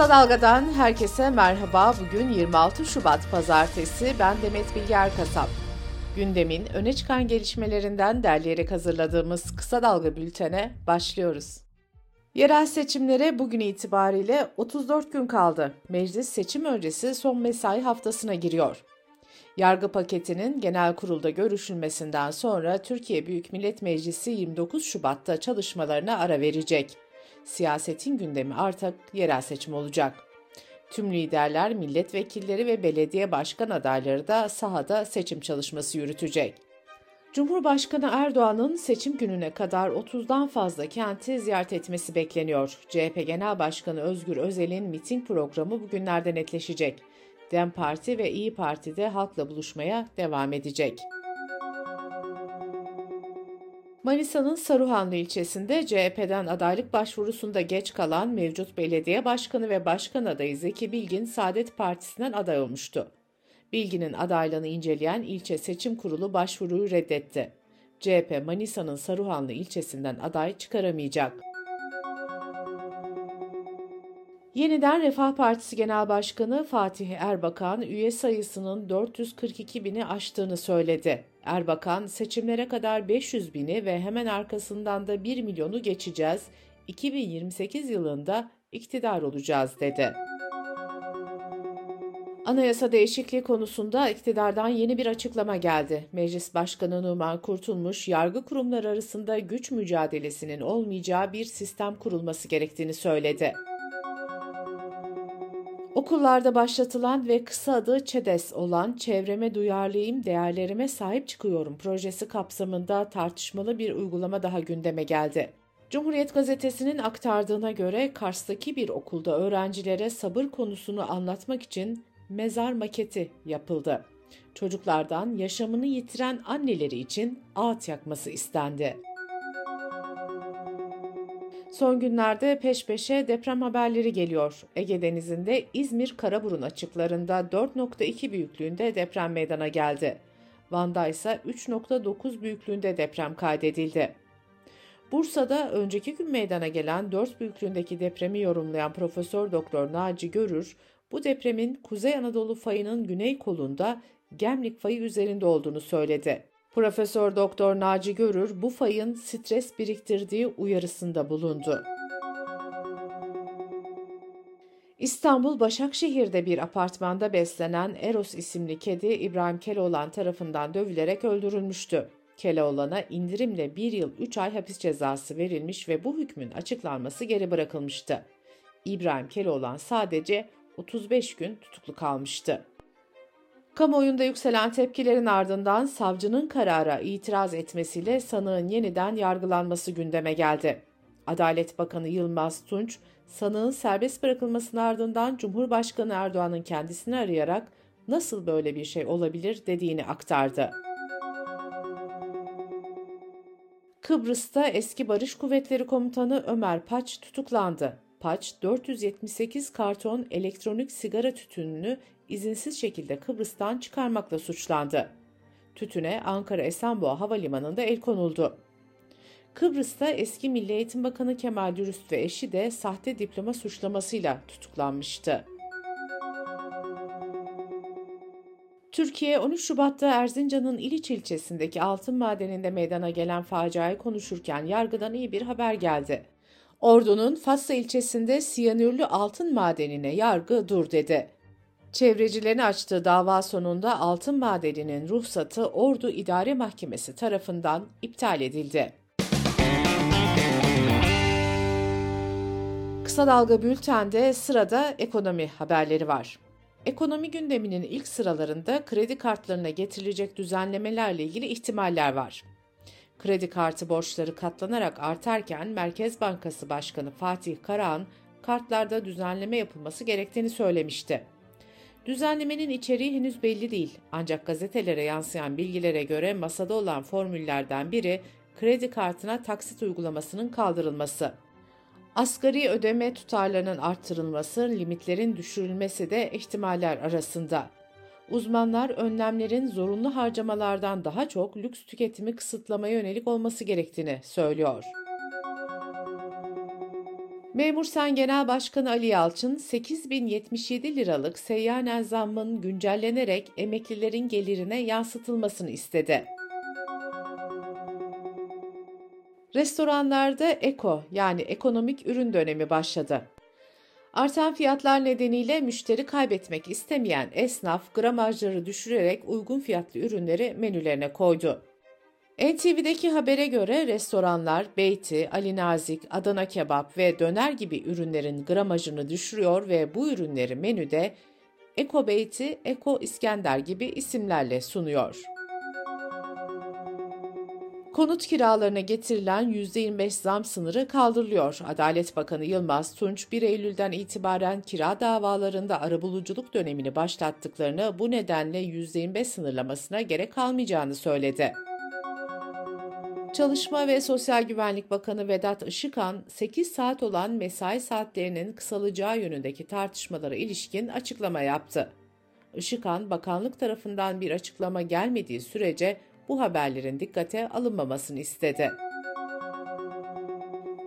Kısa Dalga'dan herkese merhaba. Bugün 26 Şubat Pazartesi. Ben Demet Bilge Erkasap. Gündemin öne çıkan gelişmelerinden derleyerek hazırladığımız Kısa Dalga bültene başlıyoruz. Yerel seçimlere bugün itibariyle 34 gün kaldı. Meclis seçim öncesi son mesai haftasına giriyor. Yargı paketinin genel kurulda görüşülmesinden sonra Türkiye Büyük Millet Meclisi 29 Şubat'ta çalışmalarına ara verecek. Siyasetin gündemi artık yerel seçim olacak. Tüm liderler, milletvekilleri ve belediye başkan adayları da sahada seçim çalışması yürütecek. Cumhurbaşkanı Erdoğan'ın seçim gününe kadar 30'dan fazla kenti ziyaret etmesi bekleniyor. CHP Genel Başkanı Özgür Özel'in miting programı bugünlerde netleşecek. DEM Parti ve İyi Parti de halkla buluşmaya devam edecek. Manisa'nın Saruhanlı ilçesinde CHP'den adaylık başvurusunda geç kalan mevcut belediye başkanı ve başkan adayı Zeki Bilgin Saadet Partisi'nden aday olmuştu. Bilgin'in adaylığını inceleyen ilçe seçim kurulu başvuruyu reddetti. CHP Manisa'nın Saruhanlı ilçesinden aday çıkaramayacak. Yeniden Refah Partisi Genel Başkanı Fatih Erbakan üye sayısının 442 bini aştığını söyledi. Erbakan seçimlere kadar 500 bini ve hemen arkasından da 1 milyonu geçeceğiz, 2028 yılında iktidar olacağız dedi. Anayasa değişikliği konusunda iktidardan yeni bir açıklama geldi. Meclis Başkanı Numan Kurtulmuş, yargı kurumları arasında güç mücadelesinin olmayacağı bir sistem kurulması gerektiğini söyledi. Okullarda başlatılan ve kısa adı ÇEDES olan Çevreme Duyarlıyım, Değerlerime Sahip Çıkıyorum projesi kapsamında tartışmalı bir uygulama daha gündeme geldi. Cumhuriyet Gazetesi'nin aktardığına göre Kars'taki bir okulda öğrencilere sabır konusunu anlatmak için mezar maketi yapıldı. Çocuklardan yaşamını yitiren anneleri için ağıt yakması istendi. Son günlerde peş peşe deprem haberleri geliyor. Ege Denizi'nde İzmir Karaburun açıklarında 4.2 büyüklüğünde deprem meydana geldi. Van'da ise 3.9 büyüklüğünde deprem kaydedildi. Bursa'da önceki gün meydana gelen 4 büyüklüğündeki depremi yorumlayan Profesör Doktor Naci Görür, bu depremin Kuzey Anadolu fayının güney kolunda Gemlik fayı üzerinde olduğunu söyledi. Profesör Doktor Naci Görür bu fayın stres biriktirdiği uyarısında bulundu. İstanbul Başakşehir'de bir apartmanda beslenen Eros isimli kedi İbrahim Keloğlan tarafından dövülerek öldürülmüştü. Keloğlan'a indirimle 1 yıl 3 ay hapis cezası verilmiş ve bu hükmün açıklanması geri bırakılmıştı. İbrahim Keloğlan sadece 35 gün tutuklu kalmıştı. Kamuoyunda yükselen tepkilerin ardından savcının karara itiraz etmesiyle sanığın yeniden yargılanması gündeme geldi. Adalet Bakanı Yılmaz Tunç, sanığın serbest bırakılmasının ardından Cumhurbaşkanı Erdoğan'ın kendisini arayarak nasıl böyle bir şey olabilir dediğini aktardı. Kıbrıs'ta eski Barış Kuvvetleri Komutanı Ömer Paç tutuklandı. Paç, 478 karton elektronik sigara tütününü izinsiz şekilde Kıbrıs'tan çıkarmakla suçlandı. Tütüne Ankara Esenboğa Havalimanı'nda el konuldu. Kıbrıs'ta eski Milli Eğitim Bakanı Kemal Dürüst ve eşi de sahte diploma suçlamasıyla tutuklanmıştı. Türkiye 13 Şubat'ta Erzincan'ın İliç ilçesindeki altın madeninde meydana gelen faciayı konuşurken yargıdan iyi bir haber geldi. Ordu'nun Fatsa ilçesinde siyanürlü altın madenine yargı dur dedi. Çevrecilerin açtığı dava sonunda altın madeninin ruhsatı Ordu İdare Mahkemesi tarafından iptal edildi. Kısa Dalga Bülten'de sırada ekonomi haberleri var. Ekonomi gündeminin ilk sıralarında kredi kartlarına getirilecek düzenlemelerle ilgili ihtimaller var. Kredi kartı borçları katlanarak artarken Merkez Bankası Başkanı Fatih Karahan kartlarda düzenleme yapılması gerektiğini söylemişti. Düzenlemenin içeriği henüz belli değil ancak gazetelere yansıyan bilgilere göre masada olan formüllerden biri kredi kartına taksit uygulamasının kaldırılması. Asgari ödeme tutarlarının arttırılması, limitlerin düşürülmesi de ihtimaller arasında. Uzmanlar önlemlerin zorunlu harcamalardan daha çok lüks tüketimi kısıtlamaya yönelik olması gerektiğini söylüyor. Memur Sen Genel Başkanı Ali Yalçın, 8077 liralık seyyanen zammın güncellenerek emeklilerin gelirine yansıtılmasını istedi. Restoranlarda eko yani ekonomik ürün dönemi başladı. Artan fiyatlar nedeniyle müşteri kaybetmek istemeyen esnaf gramajları düşürerek uygun fiyatlı ürünleri menülerine koydu. NTV'deki habere göre restoranlar Beyti, Ali Nazik, Adana Kebap ve döner gibi ürünlerin gramajını düşürüyor ve bu ürünleri menüde Eko Beyti, Eko İskender gibi isimlerle sunuyor. Konut kiralarına getirilen %25 zam sınırı kaldırılıyor. Adalet Bakanı Yılmaz Tunç 1 Eylül'den itibaren kira davalarında arabuluculuk dönemini başlattıklarını bu nedenle %25 sınırlamasına gerek kalmayacağını söyledi. Çalışma ve Sosyal Güvenlik Bakanı Vedat Işıkhan, 8 saat olan mesai saatlerinin kısalacağı yönündeki tartışmalara ilişkin açıklama yaptı. Işıkhan, bakanlık tarafından bir açıklama gelmediği sürece bu haberlerin dikkate alınmamasını istedi.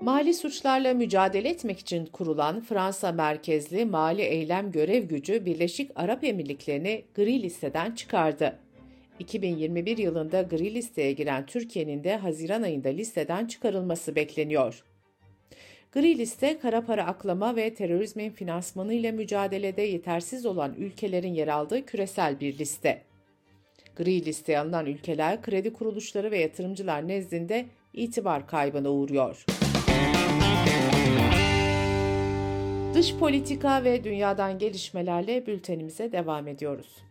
Mali suçlarla mücadele etmek için kurulan Fransa merkezli Mali Eylem Görev Gücü Birleşik Arap Emirlikleri'ni gri listeden çıkardı. 2021 yılında gri listeye giren Türkiye'nin de Haziran ayında listeden çıkarılması bekleniyor. Gri liste kara para aklama ve terörizmin finansmanı ile mücadelede yetersiz olan ülkelerin yer aldığı küresel bir liste. Gri listeye alınan ülkeler kredi kuruluşları ve yatırımcılar nezdinde itibar kaybına uğruyor. Dış politika ve dünyadan gelişmelerle bültenimize devam ediyoruz.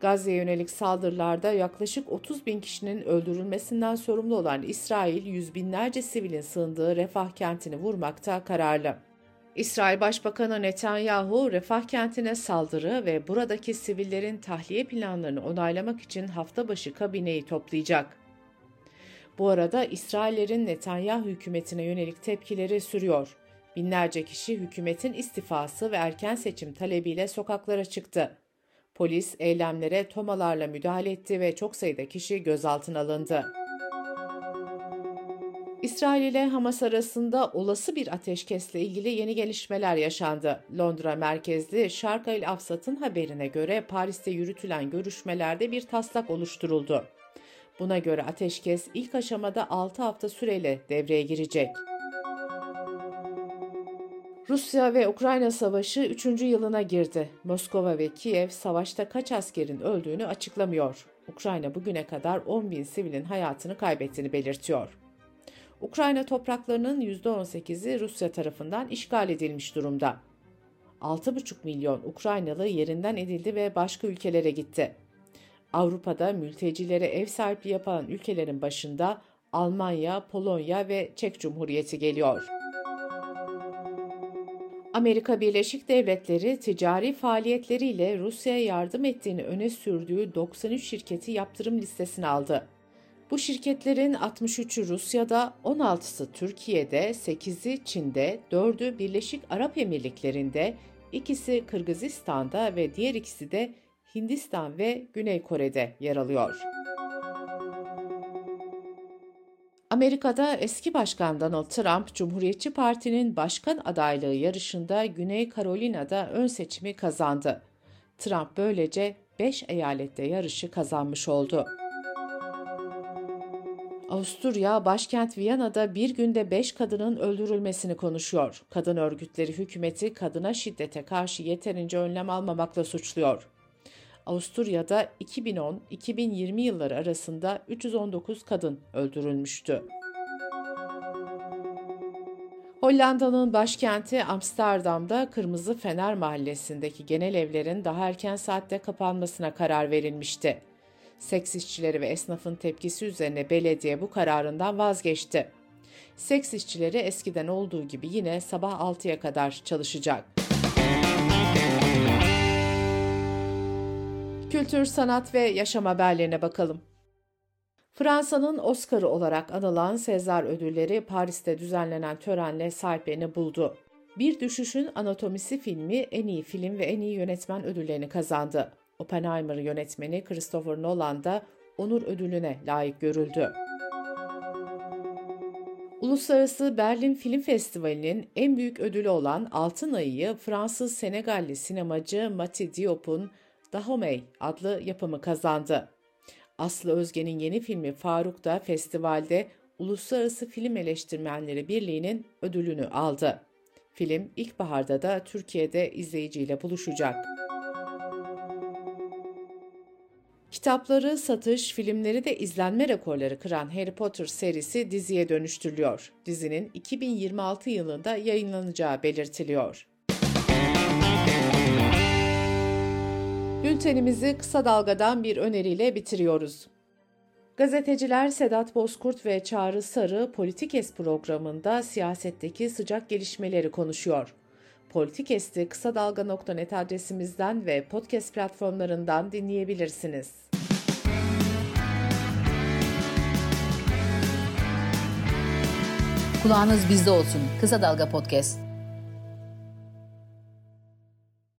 Gazze'ye yönelik saldırılarda yaklaşık 30 bin kişinin öldürülmesinden sorumlu olan İsrail, yüz binlerce sivilin sığındığı Refah kentini vurmakta kararlı. İsrail Başbakanı Netanyahu, Refah kentine saldırı ve buradaki sivillerin tahliye planlarını onaylamak için hafta başı kabineyi toplayacak. Bu arada İsraillerin Netanyahu hükümetine yönelik tepkileri sürüyor. Binlerce kişi hükümetin istifası ve erken seçim talebiyle sokaklara çıktı. Polis eylemlere tomalarla müdahale etti ve çok sayıda kişi gözaltına alındı. İsrail ile Hamas arasında olası bir ateşkesle ilgili yeni gelişmeler yaşandı. Londra merkezli Şark El Afsat'ın haberine göre Paris'te yürütülen görüşmelerde bir taslak oluşturuldu. Buna göre ateşkes ilk aşamada 6 hafta süreyle devreye girecek. Rusya ve Ukrayna savaşı 3. yılına girdi. Moskova ve Kiev savaşta kaç askerin öldüğünü açıklamıyor. Ukrayna bugüne kadar 10 bin sivilin hayatını kaybettiğini belirtiyor. Ukrayna topraklarının %18'i Rusya tarafından işgal edilmiş durumda. 6,5 milyon Ukraynalı yerinden edildi ve başka ülkelere gitti. Avrupa'da mültecilere ev sahipliği yapan ülkelerin başında Almanya, Polonya ve Çek Cumhuriyeti geliyor. Amerika Birleşik Devletleri ticari faaliyetleriyle Rusya'ya yardım ettiğini öne sürdüğü 93 şirketi yaptırım listesine aldı. Bu şirketlerin 63'ü Rusya'da, 16'sı Türkiye'de, 8'i Çin'de, 4'ü Birleşik Arap Emirlikleri'nde, ikisi Kırgızistan'da ve diğer ikisi de Hindistan ve Güney Kore'de yer alıyor. Amerika'da eski başkan Donald Trump, Cumhuriyetçi Parti'nin başkan adaylığı yarışında Güney Carolina'da ön seçimi kazandı. Trump böylece 5 eyalette yarışı kazanmış oldu. Avusturya, başkent Viyana'da bir günde 5 kadının öldürülmesini konuşuyor. Kadın örgütleri hükümeti kadına şiddete karşı yeterince önlem almamakla suçluyor. Avusturya'da 2010-2020 yılları arasında 319 kadın öldürülmüştü. Hollanda'nın başkenti Amsterdam'da Kırmızı Fener Mahallesi'ndeki genel evlerin daha erken saatte kapanmasına karar verilmişti. Seks işçileri ve esnafın tepkisi üzerine belediye bu kararından vazgeçti. Seks işçileri eskiden olduğu gibi yine sabah 6'ya kadar çalışacak. Kültür, sanat ve yaşam haberlerine bakalım. Fransa'nın Oscar'ı olarak anılan Sezar ödülleri Paris'te düzenlenen törenle sahiplerini buldu. Bir Düşüşün Anatomisi filmi en iyi film ve en iyi yönetmen ödüllerini kazandı. Oppenheimer yönetmeni Christopher Nolan da onur ödülüne layık görüldü. Uluslararası Berlin Film Festivali'nin en büyük ödülü olan Altın Ayı'yı Fransız Senegalli sinemacı Mati Diop'un Dahomey adlı yapımı kazandı. Aslı Özge'nin yeni filmi Faruk da festivalde Uluslararası Film Eleştirmenleri Birliği'nin ödülünü aldı. Film ilkbaharda da Türkiye'de izleyiciyle buluşacak. Kitapları, satış, filmleri de izlenme rekorları kıran Harry Potter serisi diziye dönüştürülüyor. Dizinin 2026 yılında yayınlanacağı belirtiliyor. Bültenimizi kısa dalgadan bir öneriyle bitiriyoruz. Gazeteciler Sedat Bozkurt ve Çağrı Sarı Politikes programında siyasetteki sıcak gelişmeleri konuşuyor. Politikes'i kısa dalga.net adresimizden ve podcast platformlarından dinleyebilirsiniz. Kulağınız bizde olsun. Kısa Dalga Podcast.